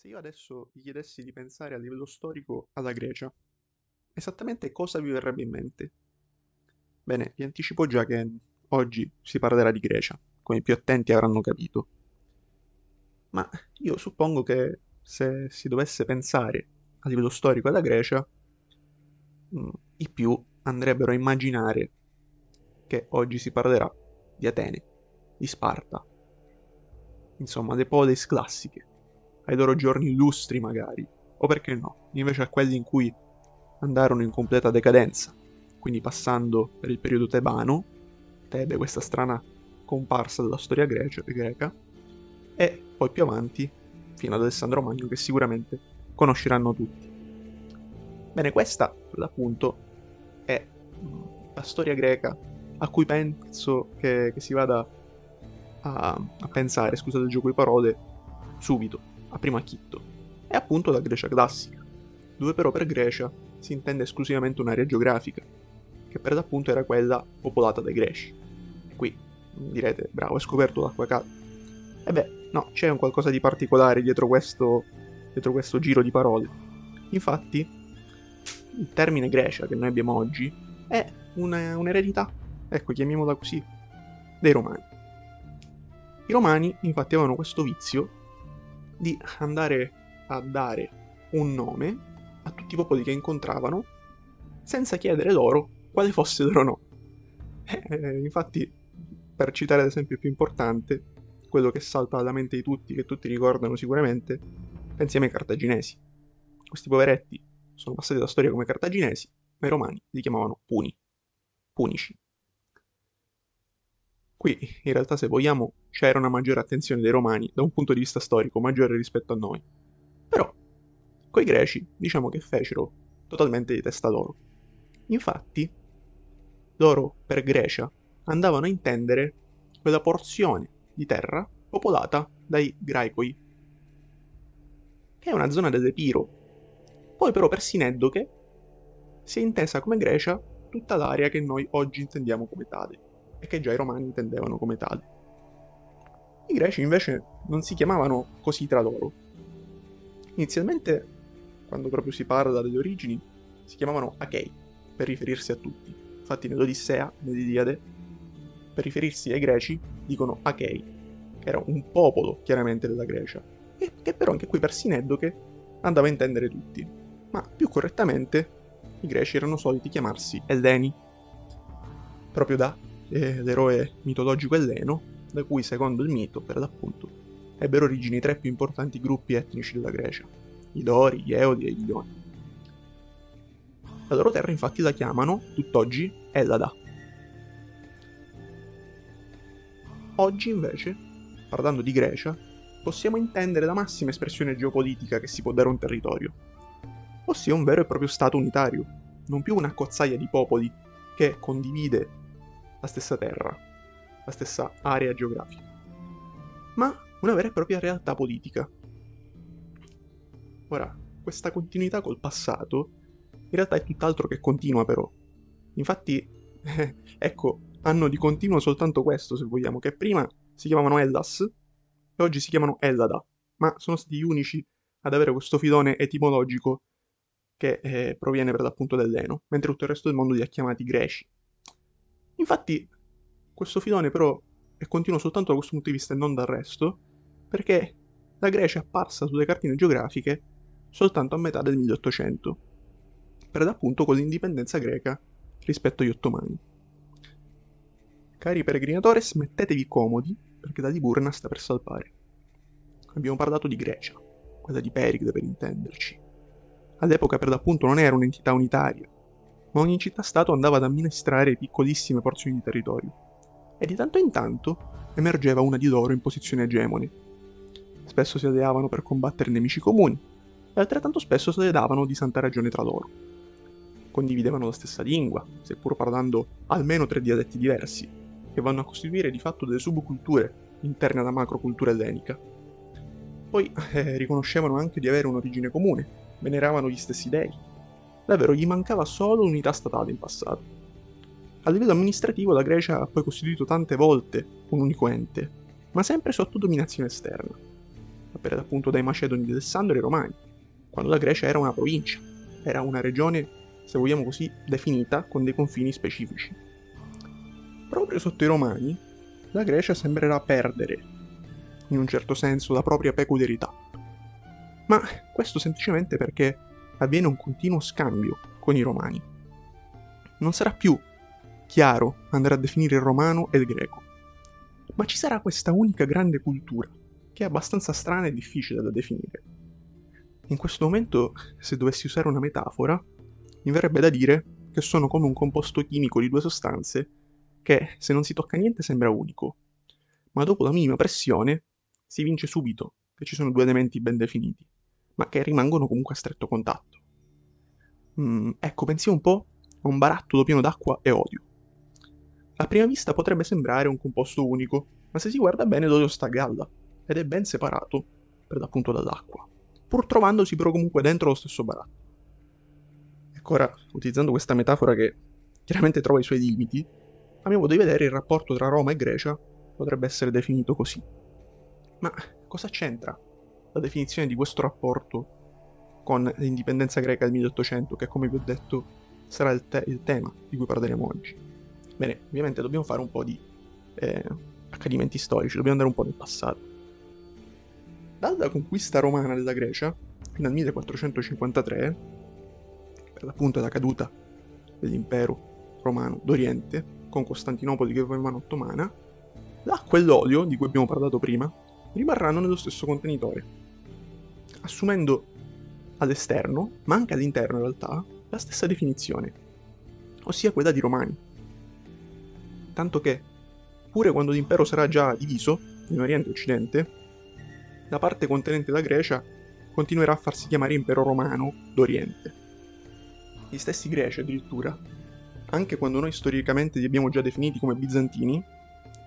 Se io adesso vi chiedessi di pensare a livello storico alla Grecia, esattamente cosa vi verrebbe in mente? Bene, vi anticipo già che oggi si parlerà di Grecia, come i più attenti avranno capito. Ma io suppongo che se si dovesse pensare a livello storico alla Grecia, mm, i più andrebbero a immaginare che oggi si parlerà di Atene, di Sparta, insomma, le polis classiche ai loro giorni illustri magari, o perché no, invece a quelli in cui andarono in completa decadenza, quindi passando per il periodo tebano, Tebe, questa strana comparsa della storia grecia, greca, e poi più avanti fino ad Alessandro Magno che sicuramente conosceranno tutti. Bene, questa l'appunto è mm, la storia greca a cui penso che, che si vada a, a pensare, scusate il gioco di parole, subito a primo acchitto, è appunto la Grecia classica, dove però per Grecia si intende esclusivamente un'area geografica, che per l'appunto era quella popolata dai greci. E qui direte, bravo, hai scoperto l'acqua calda. E beh, no, c'è un qualcosa di particolare dietro questo, dietro questo giro di parole. Infatti, il termine Grecia che noi abbiamo oggi è una, un'eredità, ecco, chiamiamola così, dei romani. I romani infatti avevano questo vizio di andare a dare un nome a tutti i popoli che incontravano senza chiedere loro quale fosse loro nome. Eh, infatti, per citare l'esempio più importante, quello che salta alla mente di tutti, che tutti ricordano sicuramente, pensiamo ai cartaginesi. Questi poveretti sono passati alla storia come cartaginesi, ma i romani li chiamavano puni, punici. Qui, in realtà, se vogliamo, c'era una maggiore attenzione dei romani da un punto di vista storico maggiore rispetto a noi. Però, coi greci, diciamo che fecero totalmente di testa loro. Infatti, loro, per Grecia, andavano a intendere quella porzione di terra popolata dai Graicoi, che è una zona dell'Epiro. Poi però per Sineddoche si è intesa come Grecia tutta l'area che noi oggi intendiamo come tale e che già i romani intendevano come tale. I greci invece non si chiamavano così tra loro. Inizialmente, quando proprio si parla delle origini, si chiamavano Achei, per riferirsi a tutti. Infatti nell'Odissea, nell'Iliade, per riferirsi ai greci, dicono Achei, che era un popolo chiaramente della Grecia, e che però anche qui per Sineddoche andava a intendere tutti. Ma più correttamente, i greci erano soliti chiamarsi Elleni, proprio da eh, l'eroe mitologico elleno, da cui, secondo il mito, per l'appunto, ebbero origini i tre più importanti gruppi etnici della Grecia, i Dori, gli Eodi e gli Ioni. La loro terra infatti la chiamano, tutt'oggi, Ellada. Oggi invece, parlando di Grecia, possiamo intendere la massima espressione geopolitica che si può dare a un territorio, ossia un vero e proprio Stato unitario, non più una cozzaia di popoli che condivide la stessa terra, la stessa area geografica, ma una vera e propria realtà politica. Ora, questa continuità col passato in realtà è tutt'altro che continua però. Infatti, ecco, hanno di continuo soltanto questo, se vogliamo, che prima si chiamavano Ellas e oggi si chiamano Ellada, ma sono stati gli unici ad avere questo filone etimologico che eh, proviene per l'appunto dell'Eno, mentre tutto il resto del mondo li ha chiamati greci. Infatti, questo filone però è continuo soltanto da questo punto di vista e non dal resto, perché la Grecia è apparsa sulle cartine geografiche soltanto a metà del 1800, per l'appunto con l'indipendenza greca rispetto agli ottomani. Cari peregrinatores, mettetevi comodi, perché la Liburna sta per salpare. Abbiamo parlato di Grecia, quella di Pericle per intenderci. All'epoca per l'appunto non era un'entità unitaria, ma ogni città-stato andava ad amministrare piccolissime porzioni di territorio, e di tanto in tanto emergeva una di loro in posizione egemone. Spesso si alleavano per combattere nemici comuni, e altrettanto spesso se le davano di santa ragione tra loro. Condividevano la stessa lingua, seppur parlando almeno tre dialetti diversi, che vanno a costituire di fatto delle subculture interne alla macrocultura ellenica. Poi eh, riconoscevano anche di avere un'origine comune, veneravano gli stessi dei, Davvero gli mancava solo unità statale in passato. A livello amministrativo la Grecia ha poi costituito tante volte un unico ente, ma sempre sotto dominazione esterna. per appunto dai Macedoni di Alessandro e ai Romani, quando la Grecia era una provincia, era una regione, se vogliamo così, definita con dei confini specifici. Proprio sotto i Romani, la Grecia sembrerà perdere, in un certo senso, la propria peculiarità. Ma questo semplicemente perché avviene un continuo scambio con i Romani. Non sarà più chiaro andare a definire il romano e il greco, ma ci sarà questa unica grande cultura, che è abbastanza strana e difficile da definire. In questo momento, se dovessi usare una metafora, mi verrebbe da dire che sono come un composto chimico di due sostanze che, se non si tocca niente, sembra unico, ma dopo la minima pressione si vince subito che ci sono due elementi ben definiti, ma che rimangono comunque a stretto contatto. Mm, ecco, pensiamo un po' a un barattolo pieno d'acqua e odio. A prima vista potrebbe sembrare un composto unico, ma se si guarda bene l'olio sta a galla ed è ben separato per l'appunto dall'acqua, pur trovandosi però comunque dentro lo stesso baratto. Ecco ora, utilizzando questa metafora che chiaramente trova i suoi limiti, a mio modo di vedere il rapporto tra Roma e Grecia potrebbe essere definito così. Ma cosa c'entra la definizione di questo rapporto con l'indipendenza greca del 1800, che come vi ho detto sarà il, te- il tema di cui parleremo oggi? Bene, ovviamente dobbiamo fare un po' di eh, accadimenti storici, dobbiamo andare un po' nel passato. Dalla conquista romana della Grecia, fino al 1453, per l'appunto la caduta dell'impero romano d'Oriente, con Costantinopoli che poi mano ottomana, l'acqua e l'olio, di cui abbiamo parlato prima, rimarranno nello stesso contenitore, assumendo all'esterno, ma anche all'interno in realtà, la stessa definizione, ossia quella di romani. Tanto che, pure quando l'impero sarà già diviso, in Oriente e Occidente, la parte contenente la Grecia continuerà a farsi chiamare impero romano d'Oriente. Gli stessi greci addirittura, anche quando noi storicamente li abbiamo già definiti come bizantini,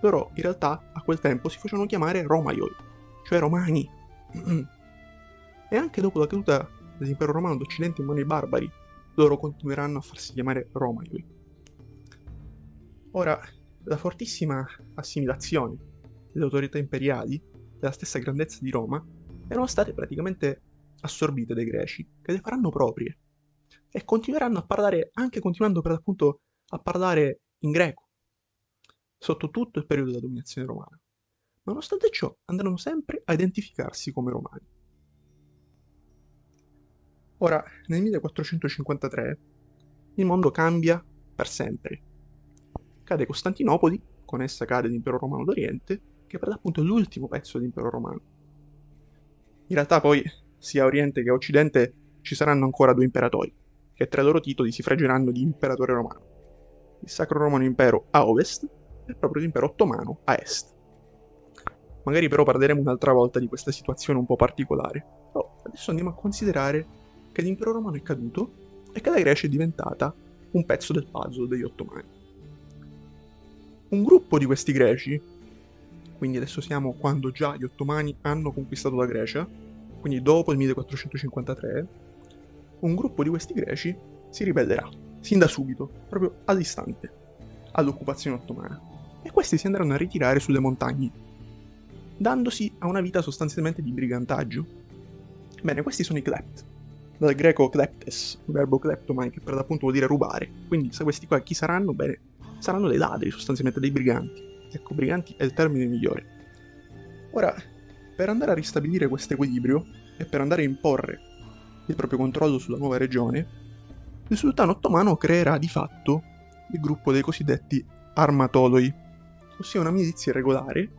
loro in realtà a quel tempo si facevano chiamare Romaioi, cioè romani. e anche dopo la caduta dell'impero romano d'Occidente in mano ai barbari, loro continueranno a farsi chiamare Romaioi. Ora, la fortissima assimilazione delle autorità imperiali, della stessa grandezza di Roma, erano state praticamente assorbite dai greci, che le faranno proprie, e continueranno a parlare, anche continuando per l'appunto a parlare in greco, sotto tutto il periodo della dominazione romana. Ma nonostante ciò andranno sempre a identificarsi come romani. Ora, nel 1453, il mondo cambia per sempre. Cade Costantinopoli, con essa cade l'impero romano d'Oriente, che per l'appunto è l'ultimo pezzo dell'impero romano. In realtà poi, sia a Oriente che a Occidente, ci saranno ancora due imperatori, che tra i loro titoli si freggeranno di imperatore romano. Il Sacro Romano Impero a ovest è proprio l'impero ottomano a est. Magari però parleremo un'altra volta di questa situazione un po' particolare. Però adesso andiamo a considerare che l'impero romano è caduto e che la Grecia è diventata un pezzo del puzzle degli ottomani. Un gruppo di questi greci, quindi adesso siamo quando già gli ottomani hanno conquistato la Grecia, quindi dopo il 1453, un gruppo di questi greci si ribellerà, sin da subito, proprio all'istante, all'occupazione ottomana e questi si andranno a ritirare sulle montagne, dandosi a una vita sostanzialmente di brigantaggio. Bene, questi sono i klept, dal greco kleptes, verbo kleptomai che per l'appunto vuol dire rubare, quindi se questi qua chi saranno? Bene, saranno dei ladri, sostanzialmente dei briganti. Ecco, briganti è il termine migliore. Ora, per andare a ristabilire questo equilibrio e per andare a imporre il proprio controllo sulla nuova regione, il sultano ottomano creerà di fatto il gruppo dei cosiddetti armatoloi, ossia una milizia irregolare,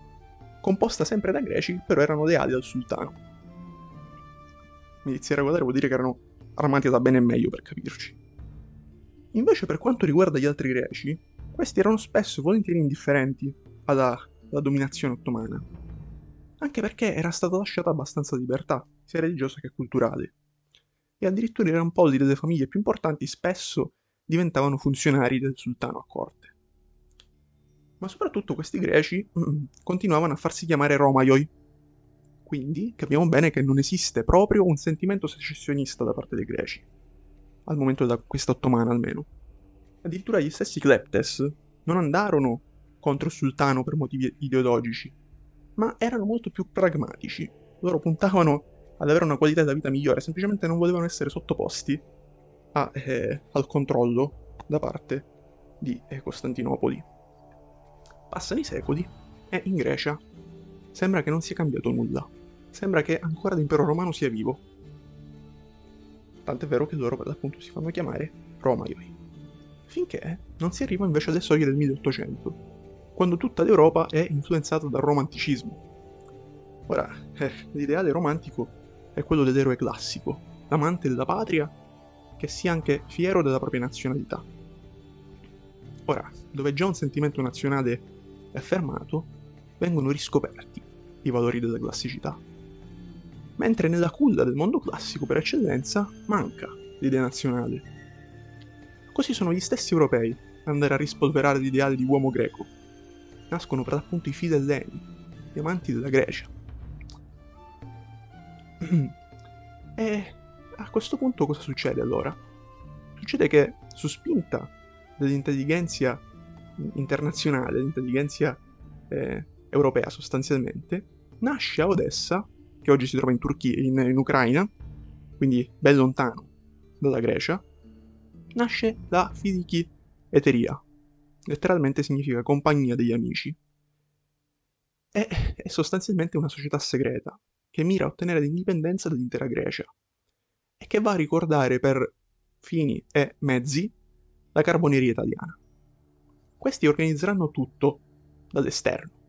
composta sempre da greci, però erano leali al sultano. Milizia irregolare vuol dire che erano armati da bene e meglio, per capirci. Invece per quanto riguarda gli altri greci, questi erano spesso volentieri indifferenti alla, alla dominazione ottomana, anche perché era stata lasciata abbastanza libertà, sia religiosa che culturale. E addirittura i rampolli delle famiglie più importanti spesso diventavano funzionari del sultano a corte ma soprattutto questi greci mm, continuavano a farsi chiamare Romaioi. Quindi capiamo bene che non esiste proprio un sentimento secessionista da parte dei greci, al momento della conquista ottomana almeno. Addirittura gli stessi kleptes non andarono contro il sultano per motivi ideologici, ma erano molto più pragmatici. loro puntavano ad avere una qualità della vita migliore, semplicemente non volevano essere sottoposti a, eh, al controllo da parte di eh, Costantinopoli. Passano i secoli e in Grecia sembra che non sia cambiato nulla. Sembra che ancora l'impero romano sia vivo. Tant'è vero che loro per l'appunto si fanno chiamare Romaioi. Finché non si arriva invece alle soglie del 1800, quando tutta l'Europa è influenzata dal romanticismo. Ora, eh, l'ideale romantico è quello dell'eroe classico, l'amante della patria, che sia anche fiero della propria nazionalità. Ora, dove già un sentimento nazionale è affermato, vengono riscoperti i valori della classicità. Mentre nella culla del mondo classico per eccellenza manca l'idea nazionale. Così sono gli stessi europei ad andare a rispolverare l'ideale di uomo greco. Nascono per l'appunto i fidelleni, gli amanti della Grecia. e a questo punto cosa succede allora? Succede che su spinta dell'intelligenza internazionale, dell'intelligenza eh, europea sostanzialmente, nasce a Odessa, che oggi si trova in Turchia, in, in Ucraina, quindi ben lontano dalla Grecia, nasce la Fidiki Eteria, letteralmente significa compagnia degli amici. È, è sostanzialmente una società segreta che mira a ottenere l'indipendenza dell'intera Grecia e che va a ricordare per fini e mezzi la carboneria italiana. Questi organizzeranno tutto dall'esterno.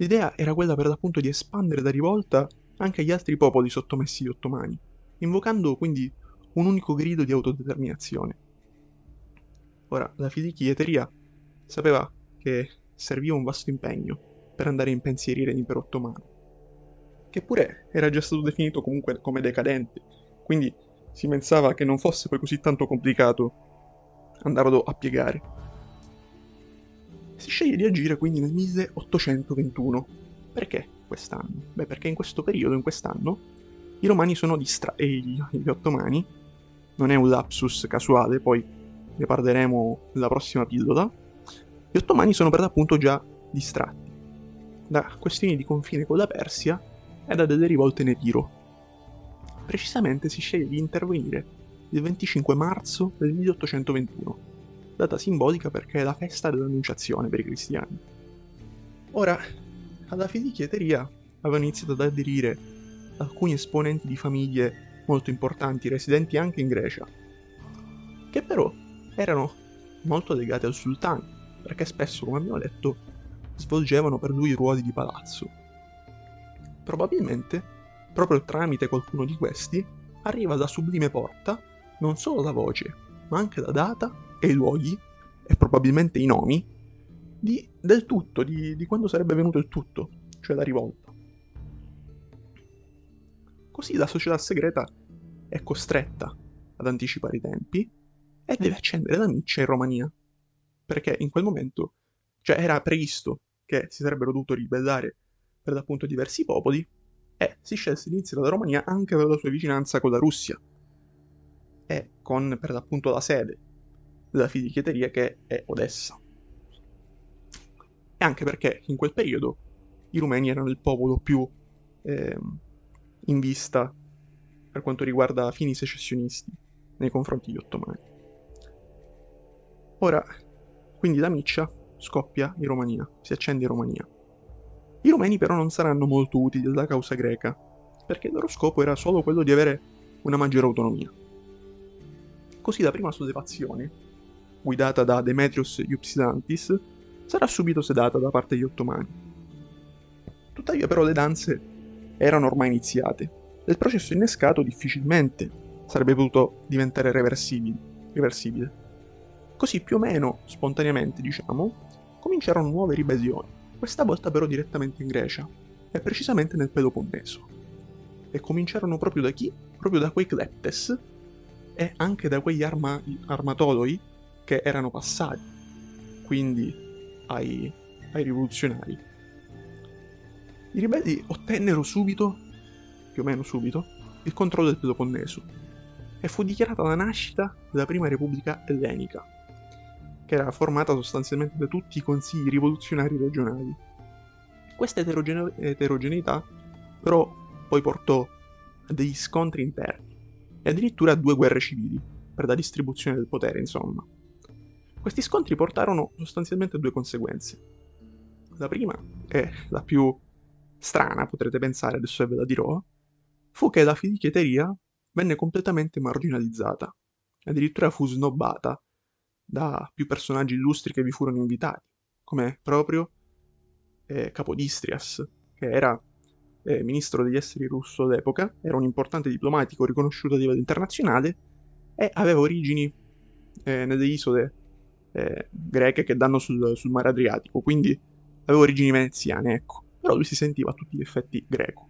L'idea era quella per l'appunto di espandere la rivolta anche agli altri popoli sottomessi agli ottomani, invocando quindi un unico grido di autodeterminazione. Ora, la fidichieteria sapeva che serviva un vasto impegno per andare a impensierire l'impero ottomano, che pure era già stato definito comunque come decadente, quindi si pensava che non fosse poi così tanto complicato andarlo a piegare. Si sceglie di agire quindi nel 1821. Perché quest'anno? Beh, perché in questo periodo, in quest'anno, i romani sono distratti, e gli ottomani, non è un lapsus casuale, poi ne parleremo nella prossima pillola, gli ottomani sono per l'appunto già distratti da questioni di confine con la Persia e da delle rivolte in Epiro. Precisamente si sceglie di intervenire il 25 marzo del 1821 data simbolica perché è la festa dell'annunciazione per i cristiani. Ora, alla fidichieteria avevano iniziato ad aderire alcuni esponenti di famiglie molto importanti residenti anche in Grecia, che però erano molto legati al sultano, perché spesso, come abbiamo detto, svolgevano per lui ruoli di palazzo. Probabilmente, proprio tramite qualcuno di questi, arriva alla sublime porta non solo la voce, ma anche la data e i luoghi, e probabilmente i nomi, di, del tutto, di, di quando sarebbe venuto il tutto, cioè la rivolta. Così la società segreta è costretta ad anticipare i tempi e deve accendere la miccia in Romania. Perché in quel momento, cioè era previsto che si sarebbero dovuti ribellare per l'appunto diversi popoli e si scelse l'inizio della Romania anche per la sua vicinanza con la Russia e con per l'appunto la sede della fidichieteria che è Odessa. E anche perché in quel periodo i rumeni erano il popolo più eh, in vista per quanto riguarda fini secessionisti nei confronti degli ottomani. Ora, quindi la miccia scoppia in Romania, si accende in Romania. I romeni però non saranno molto utili alla causa greca, perché il loro scopo era solo quello di avere una maggiore autonomia. Così la prima sollevazione guidata da Demetrios Iupsidantis, sarà subito sedata da parte degli ottomani. Tuttavia però le danze erano ormai iniziate e il processo innescato difficilmente sarebbe potuto diventare reversibile. Così più o meno spontaneamente, diciamo, cominciarono nuove ribellioni, questa volta però direttamente in Grecia, e precisamente nel Peloponneso. E cominciarono proprio da chi? Proprio da quei Cleptes e anche da quegli arma- armatoloi che erano passati quindi ai, ai rivoluzionari. I ribelli ottennero subito, più o meno subito, il controllo del Peloponneso e fu dichiarata la nascita della prima repubblica ellenica, che era formata sostanzialmente da tutti i consigli rivoluzionari regionali. Questa eterogene- eterogeneità però poi portò a degli scontri interni e addirittura a due guerre civili per la distribuzione del potere, insomma. Questi scontri portarono sostanzialmente a due conseguenze. La prima, e la più strana, potrete pensare, adesso ve la dirò, fu che la fidichieteria venne completamente marginalizzata, addirittura fu snobbata da più personaggi illustri che vi furono invitati, come proprio eh, Capodistrias, che era eh, ministro degli esteri russo d'epoca, era un importante diplomatico riconosciuto a livello internazionale e aveva origini eh, nelle isole eh, greche che danno sul, sul, mare Adriatico, quindi aveva origini veneziane, ecco. Però lui si sentiva a tutti gli effetti greco.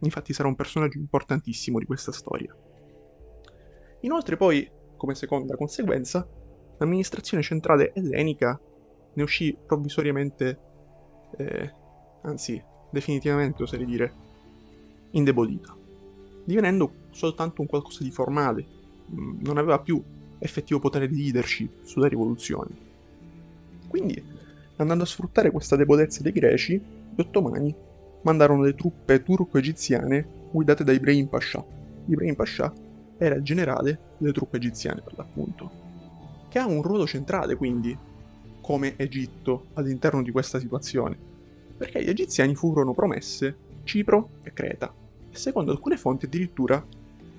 Infatti sarà un personaggio importantissimo di questa storia. Inoltre poi, come seconda conseguenza, l'amministrazione centrale ellenica ne uscì provvisoriamente, eh, anzi definitivamente oserei dire, indebolita, divenendo soltanto un qualcosa di formale, mm, non aveva più effettivo potere di leadership sulla rivoluzione. Quindi, andando a sfruttare questa debolezza dei greci, gli ottomani mandarono le truppe turco-egiziane guidate da Ibrahim Pasha. Ibrahim Pasha era il generale delle truppe egiziane, per l'appunto, che ha un ruolo centrale quindi come Egitto all'interno di questa situazione, perché agli egiziani furono promesse Cipro e Creta, e secondo alcune fonti addirittura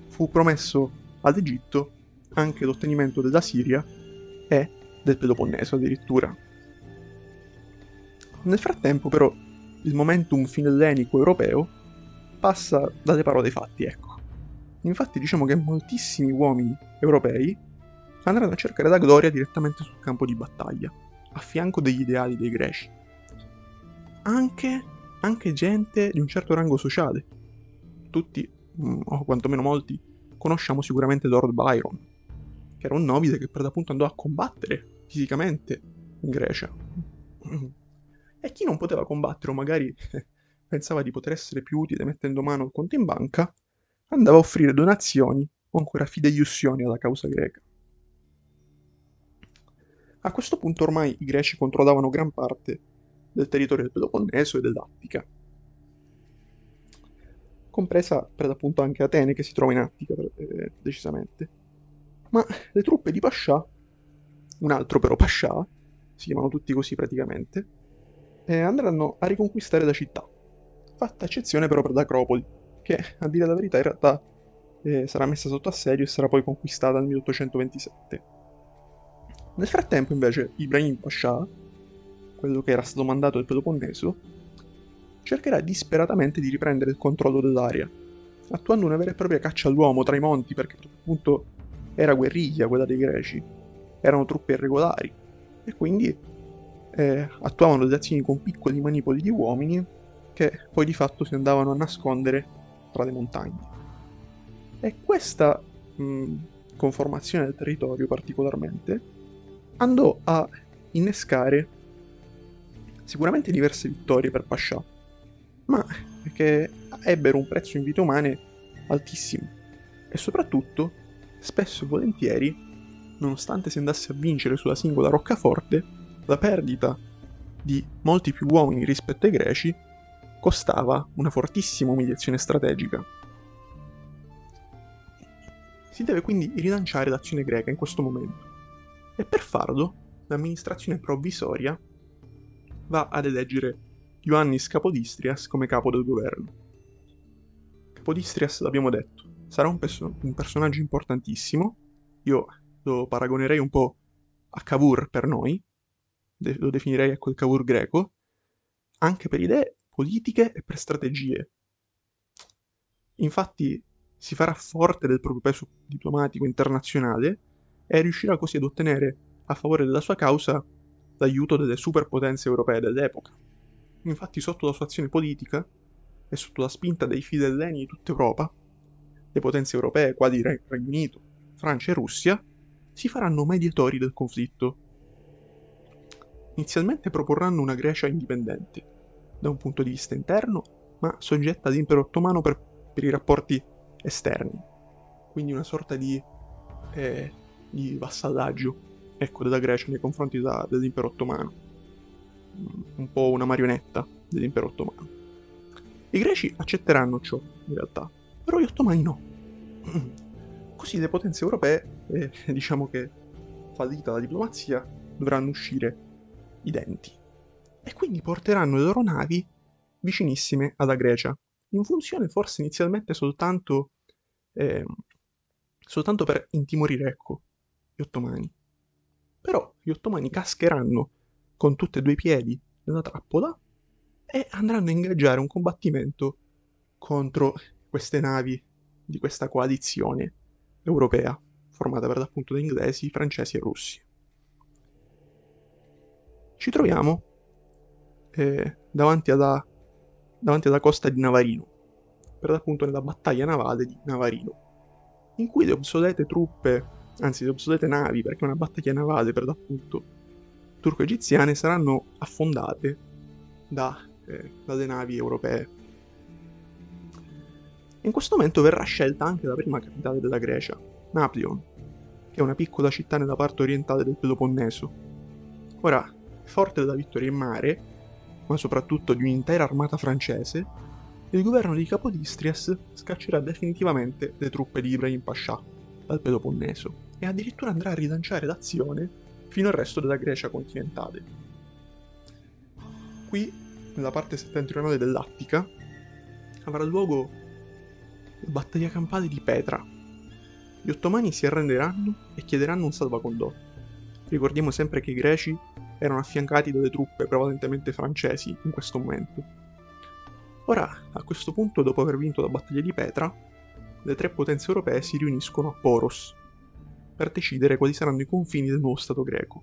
fu promesso ad Egitto anche l'ottenimento della Siria e del Peloponneso addirittura. Nel frattempo però il momentum finellenico europeo passa dalle parole ai fatti, ecco. Infatti diciamo che moltissimi uomini europei andranno a cercare la gloria direttamente sul campo di battaglia, a fianco degli ideali dei greci. Anche, anche gente di un certo rango sociale. Tutti, mm, o quantomeno molti, conosciamo sicuramente Lord Byron, che era un nobile che per l'appunto andò a combattere fisicamente in Grecia. E chi non poteva combattere o magari pensava di poter essere più utile mettendo mano al conto in banca, andava a offrire donazioni o ancora fideiussioni alla causa greca. A questo punto ormai i greci controllavano gran parte del territorio del Peloponneso e dell'Attica, compresa per l'appunto anche Atene che si trova in Attica eh, decisamente. Ma le truppe di Pascià, un altro però Pascià, si chiamano tutti così praticamente, eh, andranno a riconquistare la città, fatta eccezione però per l'Acropoli, che a dire la verità in realtà eh, sarà messa sotto assedio e sarà poi conquistata nel 1827. Nel frattempo invece Ibrahim Pasha, quello che era stato mandato del Peloponneso, cercherà disperatamente di riprendere il controllo dell'area, attuando una vera e propria caccia all'uomo tra i monti perché appunto era guerriglia quella dei greci, erano truppe irregolari. E quindi eh, attuavano delle azioni con piccoli manipoli di uomini che poi di fatto si andavano a nascondere tra le montagne. E questa mh, conformazione del territorio particolarmente andò a innescare sicuramente diverse vittorie per Pascià, ma che ebbero un prezzo in vite umane altissimo. E soprattutto spesso e volentieri, nonostante si andasse a vincere sulla singola roccaforte, la perdita di molti più uomini rispetto ai greci costava una fortissima umiliazione strategica. Si deve quindi rilanciare l'azione greca in questo momento e per farlo l'amministrazione provvisoria va ad eleggere Ioannis Capodistrias come capo del governo. Capodistrias, l'abbiamo detto, sarà un, perso- un personaggio importantissimo, io lo paragonerei un po' a Cavour per noi, de- lo definirei ecco il Cavour greco, anche per idee politiche e per strategie. Infatti si farà forte del proprio peso diplomatico internazionale e riuscirà così ad ottenere a favore della sua causa l'aiuto delle superpotenze europee dell'epoca. Infatti sotto la sua azione politica e sotto la spinta dei fidelleni di tutta Europa, le potenze europee quali Regno Unito, Francia e Russia, si faranno mediatori del conflitto inizialmente proporranno una Grecia indipendente, da un punto di vista interno, ma soggetta all'impero ottomano per, per i rapporti esterni. Quindi una sorta di, eh, di vassallaggio ecco, della Grecia nei confronti da, dell'impero ottomano. Un po' una marionetta dell'impero ottomano. I greci accetteranno ciò, in realtà, però gli ottomani no. Così le potenze europee, eh, diciamo che fallita la diplomazia, dovranno uscire i denti. E quindi porteranno le loro navi vicinissime alla Grecia, in funzione forse inizialmente soltanto, eh, soltanto per intimorire, ecco, gli ottomani. Però gli ottomani cascheranno con tutti e due i piedi nella trappola e andranno a ingaggiare un combattimento contro queste navi di questa coalizione europea, formata per l'appunto da inglesi, francesi e russi. Ci troviamo eh, davanti, alla, davanti alla costa di Navarino, per l'appunto nella battaglia navale di Navarino, in cui le obsolete truppe anzi le obsolete navi, perché è una battaglia navale per l'appunto, turco-egiziane saranno affondate da, eh, dalle navi europee. In questo momento verrà scelta anche la prima capitale della Grecia, Naplion, che è una piccola città nella parte orientale del Peloponneso. Ora, forte della vittoria in mare, ma soprattutto di un'intera armata francese, il governo di Capodistrias scaccerà definitivamente le truppe di Ibrahim Pascià dal Peloponneso e addirittura andrà a rilanciare l'azione fino al resto della Grecia continentale. Qui, nella parte settentrionale dell'Attica, avrà luogo battaglia campale di Petra. Gli ottomani si arrenderanno e chiederanno un salvacondotto. Ricordiamo sempre che i greci erano affiancati dalle truppe prevalentemente francesi in questo momento. Ora, a questo punto, dopo aver vinto la battaglia di Petra, le tre potenze europee si riuniscono a Poros per decidere quali saranno i confini del nuovo Stato greco.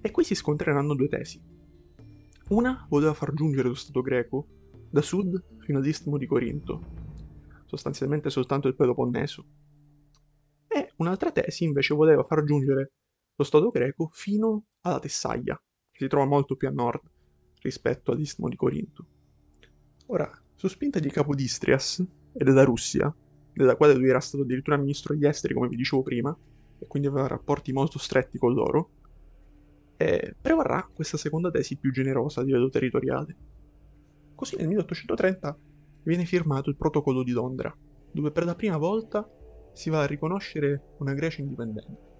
E qui si scontreranno due tesi. Una voleva far giungere lo Stato greco da sud fino all'istmo di Corinto, sostanzialmente soltanto il Peloponneso. E un'altra tesi invece voleva far giungere lo Stato greco fino alla Tessaglia, che si trova molto più a nord rispetto all'istmo di Corinto. Ora, su spinta di Capodistrias e della Russia, della quale lui era stato addirittura ministro degli esteri, come vi dicevo prima, e quindi aveva rapporti molto stretti con loro, e prevarrà questa seconda tesi più generosa a livello territoriale. Così nel 1830 viene firmato il Protocollo di Londra, dove per la prima volta si va a riconoscere una Grecia indipendente.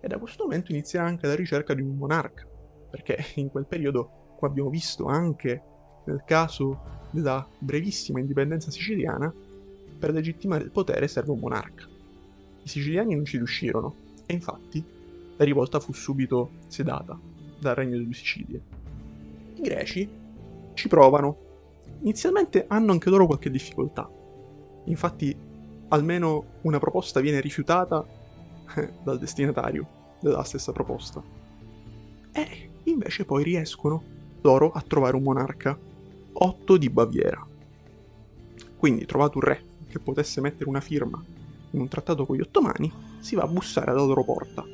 E da questo momento inizierà anche la ricerca di un monarca, perché in quel periodo, come abbiamo visto anche nel caso della brevissima indipendenza siciliana, per legittimare il potere serve un monarca. I siciliani non ci riuscirono, e infatti la rivolta fu subito sedata dal regno delle Sicilie. I greci ci provano. Inizialmente hanno anche loro qualche difficoltà. Infatti, almeno una proposta viene rifiutata eh, dal destinatario della stessa proposta. E invece poi riescono loro a trovare un monarca, Otto di Baviera. Quindi, trovato un re che potesse mettere una firma in un trattato con gli ottomani, si va a bussare alla loro porta.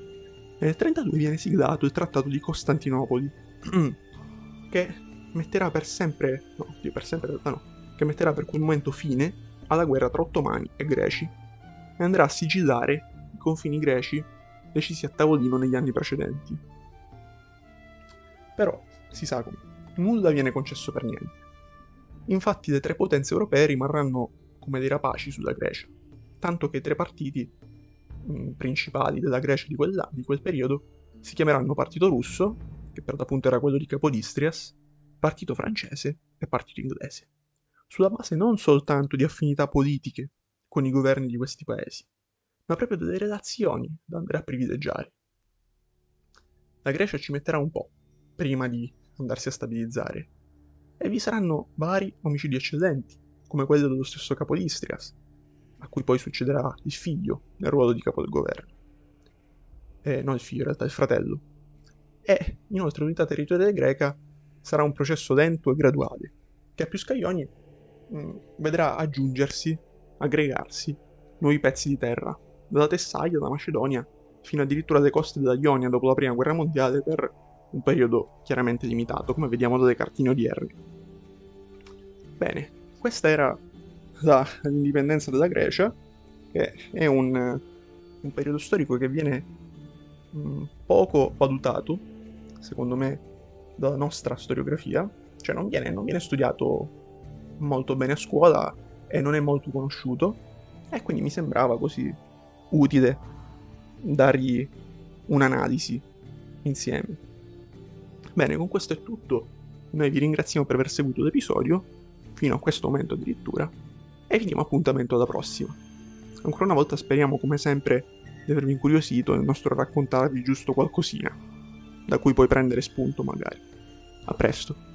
Nel 32 viene siglato il trattato di Costantinopoli, che metterà per sempre, no, per sempre no, che metterà per quel momento fine alla guerra tra ottomani e greci e andrà a sigillare i confini greci decisi a tavolino negli anni precedenti. Però, si sa come, nulla viene concesso per niente. Infatti le tre potenze europee rimarranno come dei rapaci sulla Grecia, tanto che i tre partiti mh, mm, principali della Grecia di, quella, di quel periodo si chiameranno Partito Russo, che per l'appunto era quello di Capodistrias, Partito Francese e Partito Inglese, sulla base non soltanto di affinità politiche con i governi di questi paesi, ma proprio delle relazioni da andare a privilegiare. La Grecia ci metterà un po' prima di andarsi a stabilizzare, e vi saranno vari omicidi eccellenti, come quello dello stesso capo di Istrias, a cui poi succederà il figlio nel ruolo di capo del governo. Eh, non il figlio, in realtà il fratello. E inoltre l'unità territoriale greca sarà un processo lento e graduale, che a più scaglioni mh, mm, vedrà aggiungersi, aggregarsi, nuovi pezzi di terra, dalla Tessaglia, dalla Macedonia, fino addirittura alle coste della Ionia dopo la prima guerra mondiale per un periodo chiaramente limitato, come vediamo dalle cartine odierne. Bene, questa era la, l'indipendenza della Grecia, che è un, un periodo storico che viene mh, mm, poco valutato, secondo me, dalla nostra storiografia, cioè non viene, non viene studiato molto bene a scuola e non è molto conosciuto e quindi mi sembrava così utile dargli un'analisi insieme. Bene, con questo è tutto. Noi vi ringraziamo per aver seguito l'episodio, fino a questo momento addirittura, e vi diamo appuntamento alla prossima. Ancora una volta speriamo, come sempre, di avervi incuriosito nel nostro raccontarvi giusto qualcosina, da cui puoi prendere spunto magari. A presto.